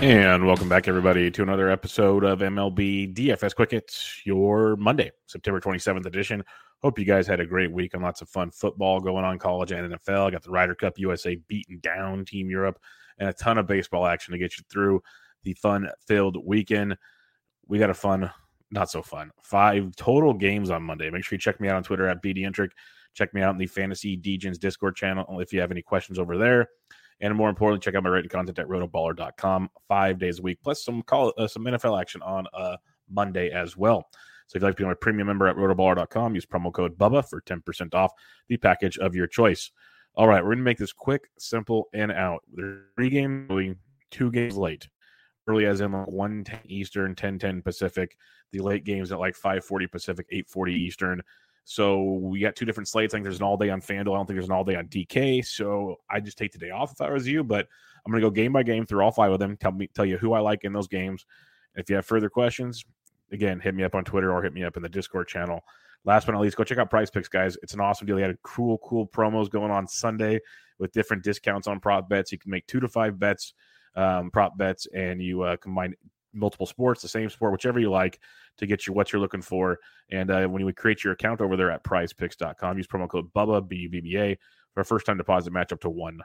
And welcome back, everybody, to another episode of MLB DFS Quick Hits, your Monday, September 27th edition. Hope you guys had a great week and lots of fun football going on, college and NFL. Got the Ryder Cup USA beating down Team Europe and a ton of baseball action to get you through the fun filled weekend. We got a fun, not so fun, five total games on Monday. Make sure you check me out on Twitter at BDentric. Check me out in the Fantasy Degens Discord channel if you have any questions over there. And more importantly, check out my written content at rotoballer.com five days a week, plus some call uh, some NFL action on uh, Monday as well. So if you'd like to be my premium member at rotoballer.com, use promo code BUBBA for 10% off the package of your choice. All right, we're going to make this quick, simple, and out. Three games going, two games late. Early as in like 1 Eastern, 10 10 Pacific. The late games at like 540 Pacific, 840 Eastern. So we got two different slates. I think there's an all day on FanDuel. I don't think there's an all day on DK. So I just take the day off if I was you. But I'm to go game by game through all five of them. Tell me, tell you who I like in those games. If you have further questions, again, hit me up on Twitter or hit me up in the Discord channel. Last but not least, go check out PrizePicks, guys. It's an awesome deal. They had cool, cool promos going on Sunday with different discounts on prop bets. You can make two to five bets, um, prop bets, and you uh, combine multiple sports, the same sport, whichever you like, to get you what you're looking for. And uh, when you create your account over there at prizepicks.com, use promo code BUBBA, B U B B A, for a first time deposit match up to $100.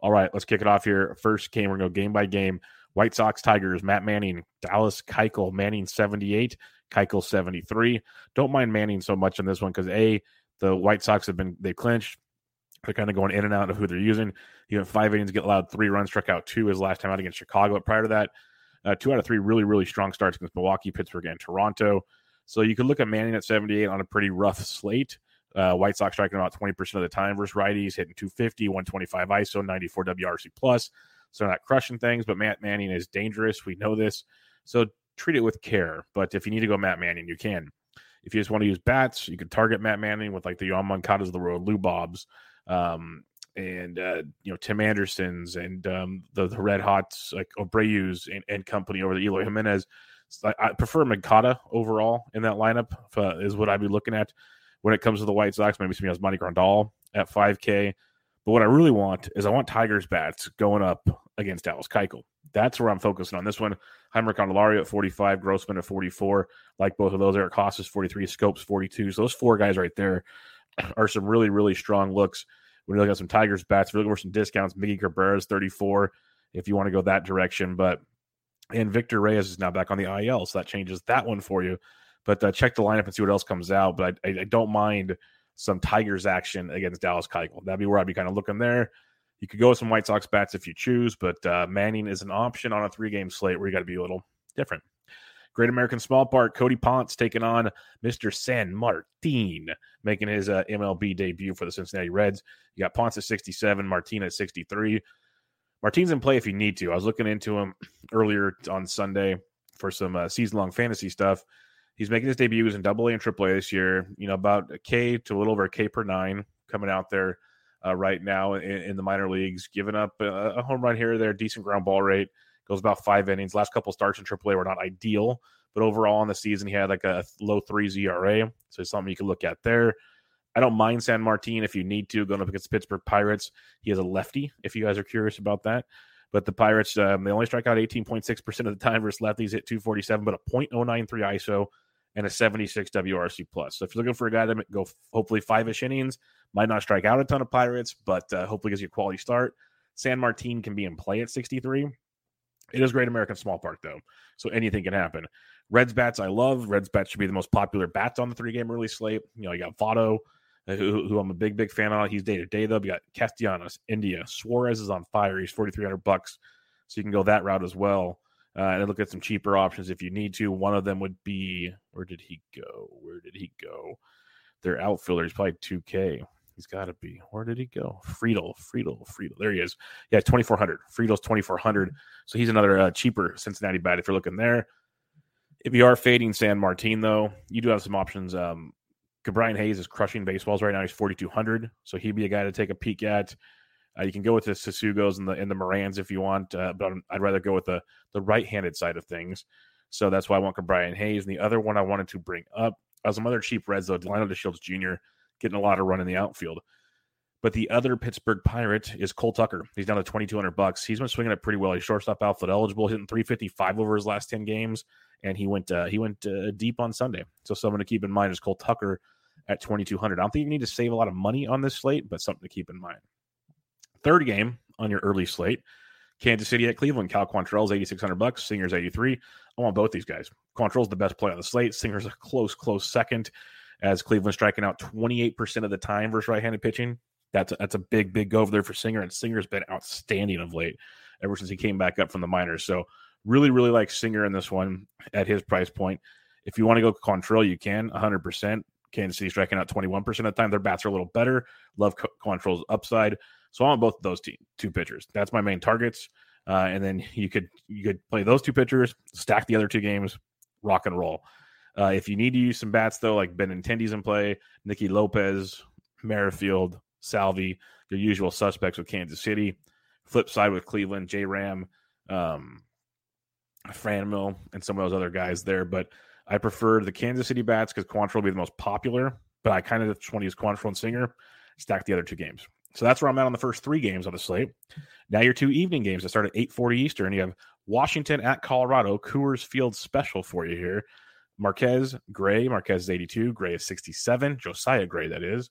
All right, let's kick it off here. First game, we're going to go game by game. White Sox, Tigers, Matt Manning, Dallas Keuchel, Manning 78, Keuchel 73. Don't mind Manning so much on this one because A, the White Sox have been, they clinched. They're kind of going in and out of who they're using. He went five innings, get allowed three runs, struck out two his last time out against Chicago. But prior to that, uh, two out of three really, really strong starts against Milwaukee, Pittsburgh, and Toronto. So you could look at Manning at 78 on a pretty rough slate. Uh, White Sox striking about 20% of the time versus righties, hitting 250, 125 ISO, 94 WRC plus. So not crushing things, but Matt Manning is dangerous. We know this. So treat it with care. But if you need to go Matt Manning, you can. If you just want to use bats, you can target Matt Manning with like the Yoan Moncadas of the world, Lou Bobs, um, and uh, you know Tim Anderson's and um, the, the Red Hots like Abreu's and, and company over the Eloy Jimenez. I, prefer Moncada overall in that lineup uh, is what I'd be looking at when it comes to the White Sox. Maybe somebody has Monty Grandal at 5K. But what I really want is I want Tigers bats going up against Dallas Keuchel. That's where I'm focusing on this one. Jeimer Candelario at 45, Grossman at 44. Like both of those, Eric Haase 43, Schoop's 42. So those four guys right there are some really, really strong looks. When you look at some Tigers bats, if you're looking for some discounts, Miggy Cabrera's 34 if you want to go that direction. But and Victor Reyes is now back on the IL, so that changes that one for you. But uh, check the lineup and see what else comes out. But I, I, don't mind some Tigers action against Dallas Keuchel. That'd be where I'd be kind of looking there. You could go with some White Sox bats if you choose, but uh, Manning is an option on a three game slate where you got to be a little different. Great American Small Park, Cody Ponce taking on Mr. Sanmartin, making his uh, MLB debut for the Cincinnati Reds. You got Ponce at 67, Martin at 63. Martin's in play if you need to. I was looking into him earlier on Sunday for some uh, season long fantasy stuff. He's making his debuts in Double A and Triple A this year. You know, about a K to a little over a K per nine coming out there uh, right now in, in, the minor leagues, giving up a, a home run here or there, decent ground ball rate goes about five innings. Last couple starts in AAA were not ideal, but overall in the season he had like a low three ERA, so it's something you can look at there. I don't mind Sanmartin if you need to going up against Pittsburgh Pirates. He is a lefty. If you guys are curious about that, but the Pirates um, they only strike out 18.6 percent of the time versus lefties hit 247, but a .093 ISO and a 76 WRC plus. So if you're looking for a guy to go hopefully five ish innings, might not strike out a ton of Pirates, but uh, hopefully gives you a quality start. Sanmartin can be in play at 63. It is Great American Small Park, though, so anything can happen. Reds bats I love. Reds bats should be the most popular bats on the three game early slate. You know, you got Votto, uh, who, who I'm a big, big fan of. He's day to day though. You got Castellanos, India, Suarez is on fire. He's 4,300 bucks, so you can go that route as well. Uh, and look at some cheaper options if you need to. One of them would be where did he go? Where did he go? Their outfielder is probably 2K. He's got to be. Where did he go? Friedl, Friedl, Friedl. There he is. Yeah, 2,400. Friedl's 2,400. So he's another uh, cheaper Cincinnati bat if you're looking there. If you are fading Sanmartin, though, you do have some options. Um, Brian Hayes is crushing baseballs right now. He's 4,200. So he'd be a guy to take a peek at. Uh, you can go with the Tsutsugo's and the and the Morans if you want, uh, but I'd rather go with the the right-handed side of things. So that's why I want Brian Hayes. And the other one I wanted to bring up are some other cheap Reds though. Delino DeShields Jr. getting a lot of run in the outfield. But the other Pittsburgh Pirate is Cole Tucker. He's down to 2,200 bucks. He's been swinging it pretty well. He's shortstop outfield eligible, hitting 355 over his last 10 games, and he went uh, he went uh, deep on Sunday. So someone to keep in mind is Cole Tucker at 2,200. I don't think you need to save a lot of money on this slate, but something to keep in mind. Third game on your early slate, Kansas City at Cleveland. Cal Quantrill's 8,600 bucks. Singer's 83. I want both these guys. Quantrill's the best play on the slate. Singer's a close, close second as Cleveland striking out 28% of the time versus right-handed pitching. That's a, that's a big, big go over there for Singer, and Singer's been outstanding of late ever since he came back up from the minors. So really, really like Singer in this one at his price point. If you want to go Quantrill, you can 100%. Kansas City striking out 21% of the time. Their bats are a little better. Love Quantrill's upside. So I want both of those two pitchers. That's my main targets. Uh, and then you could you could play those two pitchers, stack the other two games, rock and roll. Uh, if you need to use some bats though, like Ben Benintendi's in play, Nicky Lopez, Merrifield, Salvi, your usual suspects with Kansas City. Flip side with Cleveland, J Ram, um, Franmil, and some of those other guys there. But I prefer the Kansas City bats because Quantrill will be the most popular. But I kind of just want to use Quantrill and Singer, stack the other two games. So that's where I'm at on the first three games on the slate. Now your two evening games that start at 8:40 Eastern. You have Washington at Colorado, Coors Field special for you here. Marquez, Gray, Marquez is 82, Gray is 67, Josiah Gray, that is.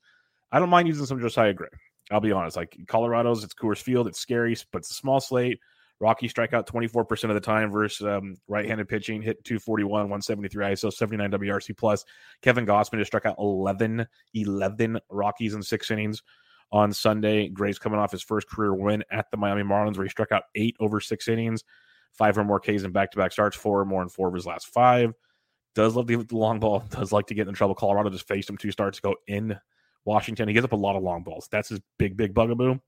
I don't mind using some Josiah Gray. I'll be honest. Like Colorado's, it's Coors Field, it's scary, but it's a small slate. Rocky strike out 24% of the time versus um, right-handed pitching, hit 241, 173 ISO, 79 WRC plus. Kevin Gausman just struck out 11, 11 Rockies in six innings on Sunday. Gray's coming off his first career win at the Miami Marlins, where he struck out eight over six innings, five or more Ks in back-to-back starts, four or more in four of his last five. Does love the long ball. Does like to get in trouble. Colorado just faced him two starts ago in Washington. He gives up a lot of long balls. That's his big, big bugaboo.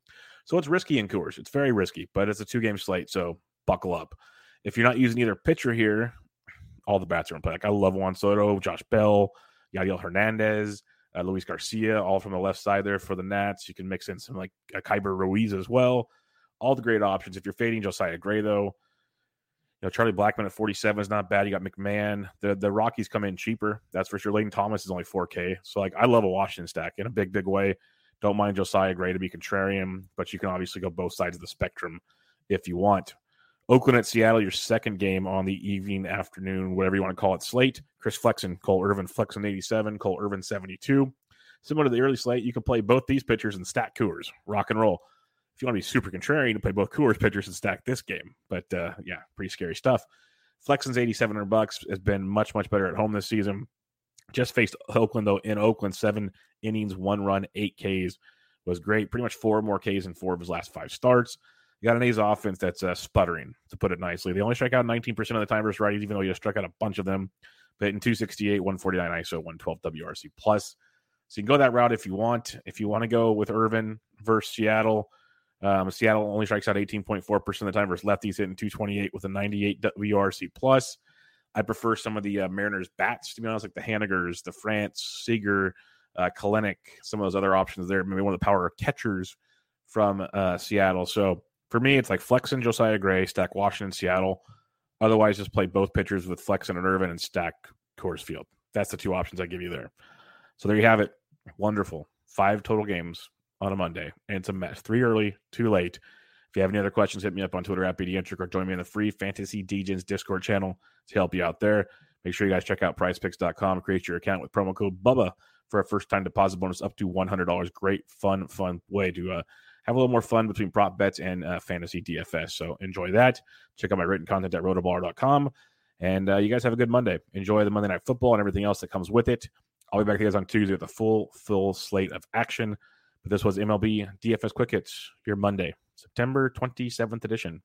So it's risky in Coors. It's very risky, but it's a two game slate. So buckle up. If you're not using either pitcher here, all the bats are in play. Like I love Juan Soto, Josh Bell, Yadiel Hernandez, uh, Luis Garcia, all from the left side there for the Nats. You can mix in some like uh, Keibert Ruiz as well. All the great options. If you're fading Josiah Gray, though, know Charlie Blackmon at 47 is not bad. You got McMahon. The the Rockies come in cheaper. That's for sure. Leighton Thomas is only 4K. So like I love a Washington stack in a big big way. Don't mind Josiah Gray to be contrarian, but you can obviously go both sides of the spectrum if you want. Oakland at Seattle, your second game on the evening, afternoon, whatever you want to call it, slate. Chris Flexen, Cole Irvin, Flexen 87, Cole Irvin 72. Similar to the early slate, you can play both these pitchers and stack Coors, rock and roll. If you want to be super contrarian, play both Coors pitchers and stack this game. But uh, yeah, pretty scary stuff. Flexen's 8,700 bucks has been much, much better at home this season. Just faced Oakland, though, in Oakland, seven innings, one run, eight Ks was great. Pretty much four more Ks in four of his last five starts. You got an A's offense that's uh, sputtering, to put it nicely. They only strike out 19% of the time versus righties, even though you struck out a bunch of them. But in 268, 149 ISO, 112 WRC plus. So you can go that route if you want. If you want to go with Irvin versus Seattle, um, Seattle only strikes out 18.4% of the time versus lefties hitting 228 with a 98 WRC plus. I prefer some of the uh, Mariners bats, to be honest, like the Hanigers, the France, Seager, uh, Kelenic, some of those other options there. Maybe one of the power catchers from uh, Seattle. So for me, it's like Flexen, Josiah Gray, stack Washington, Seattle. Otherwise, just play both pitchers with Flexen and Irvin and stack Coors Field. That's the two options I give you there. So there you have it. Wonderful. Five total games on a Monday, and it's a mess. Three early, too late. If you have any other questions, hit me up on Twitter at BDentric or join me in the free Fantasy Degens Discord channel to help you out there. Make sure you guys check out prizepicks.com, create your account with promo code BUBBA for a first time deposit bonus up to $100. Great, fun, fun way to uh, have a little more fun between prop bets and uh, fantasy DFS. So enjoy that. Check out my written content at rotoballer.com. And uh, you guys have a good Monday. Enjoy the Monday Night Football and everything else that comes with it. I'll be back to you guys on Tuesday with a full, full slate of action. But this was MLB DFS Quick Hits, your Monday, September 27th edition.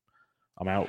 I'm out.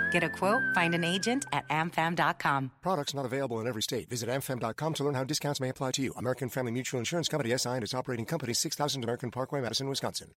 Get a quote, find an agent at amfam.com. Products not available in every state. Visit amfam.com to learn how discounts may apply to you. American Family Mutual Insurance Company SI and its operating company 6000 American Parkway, Madison, Wisconsin.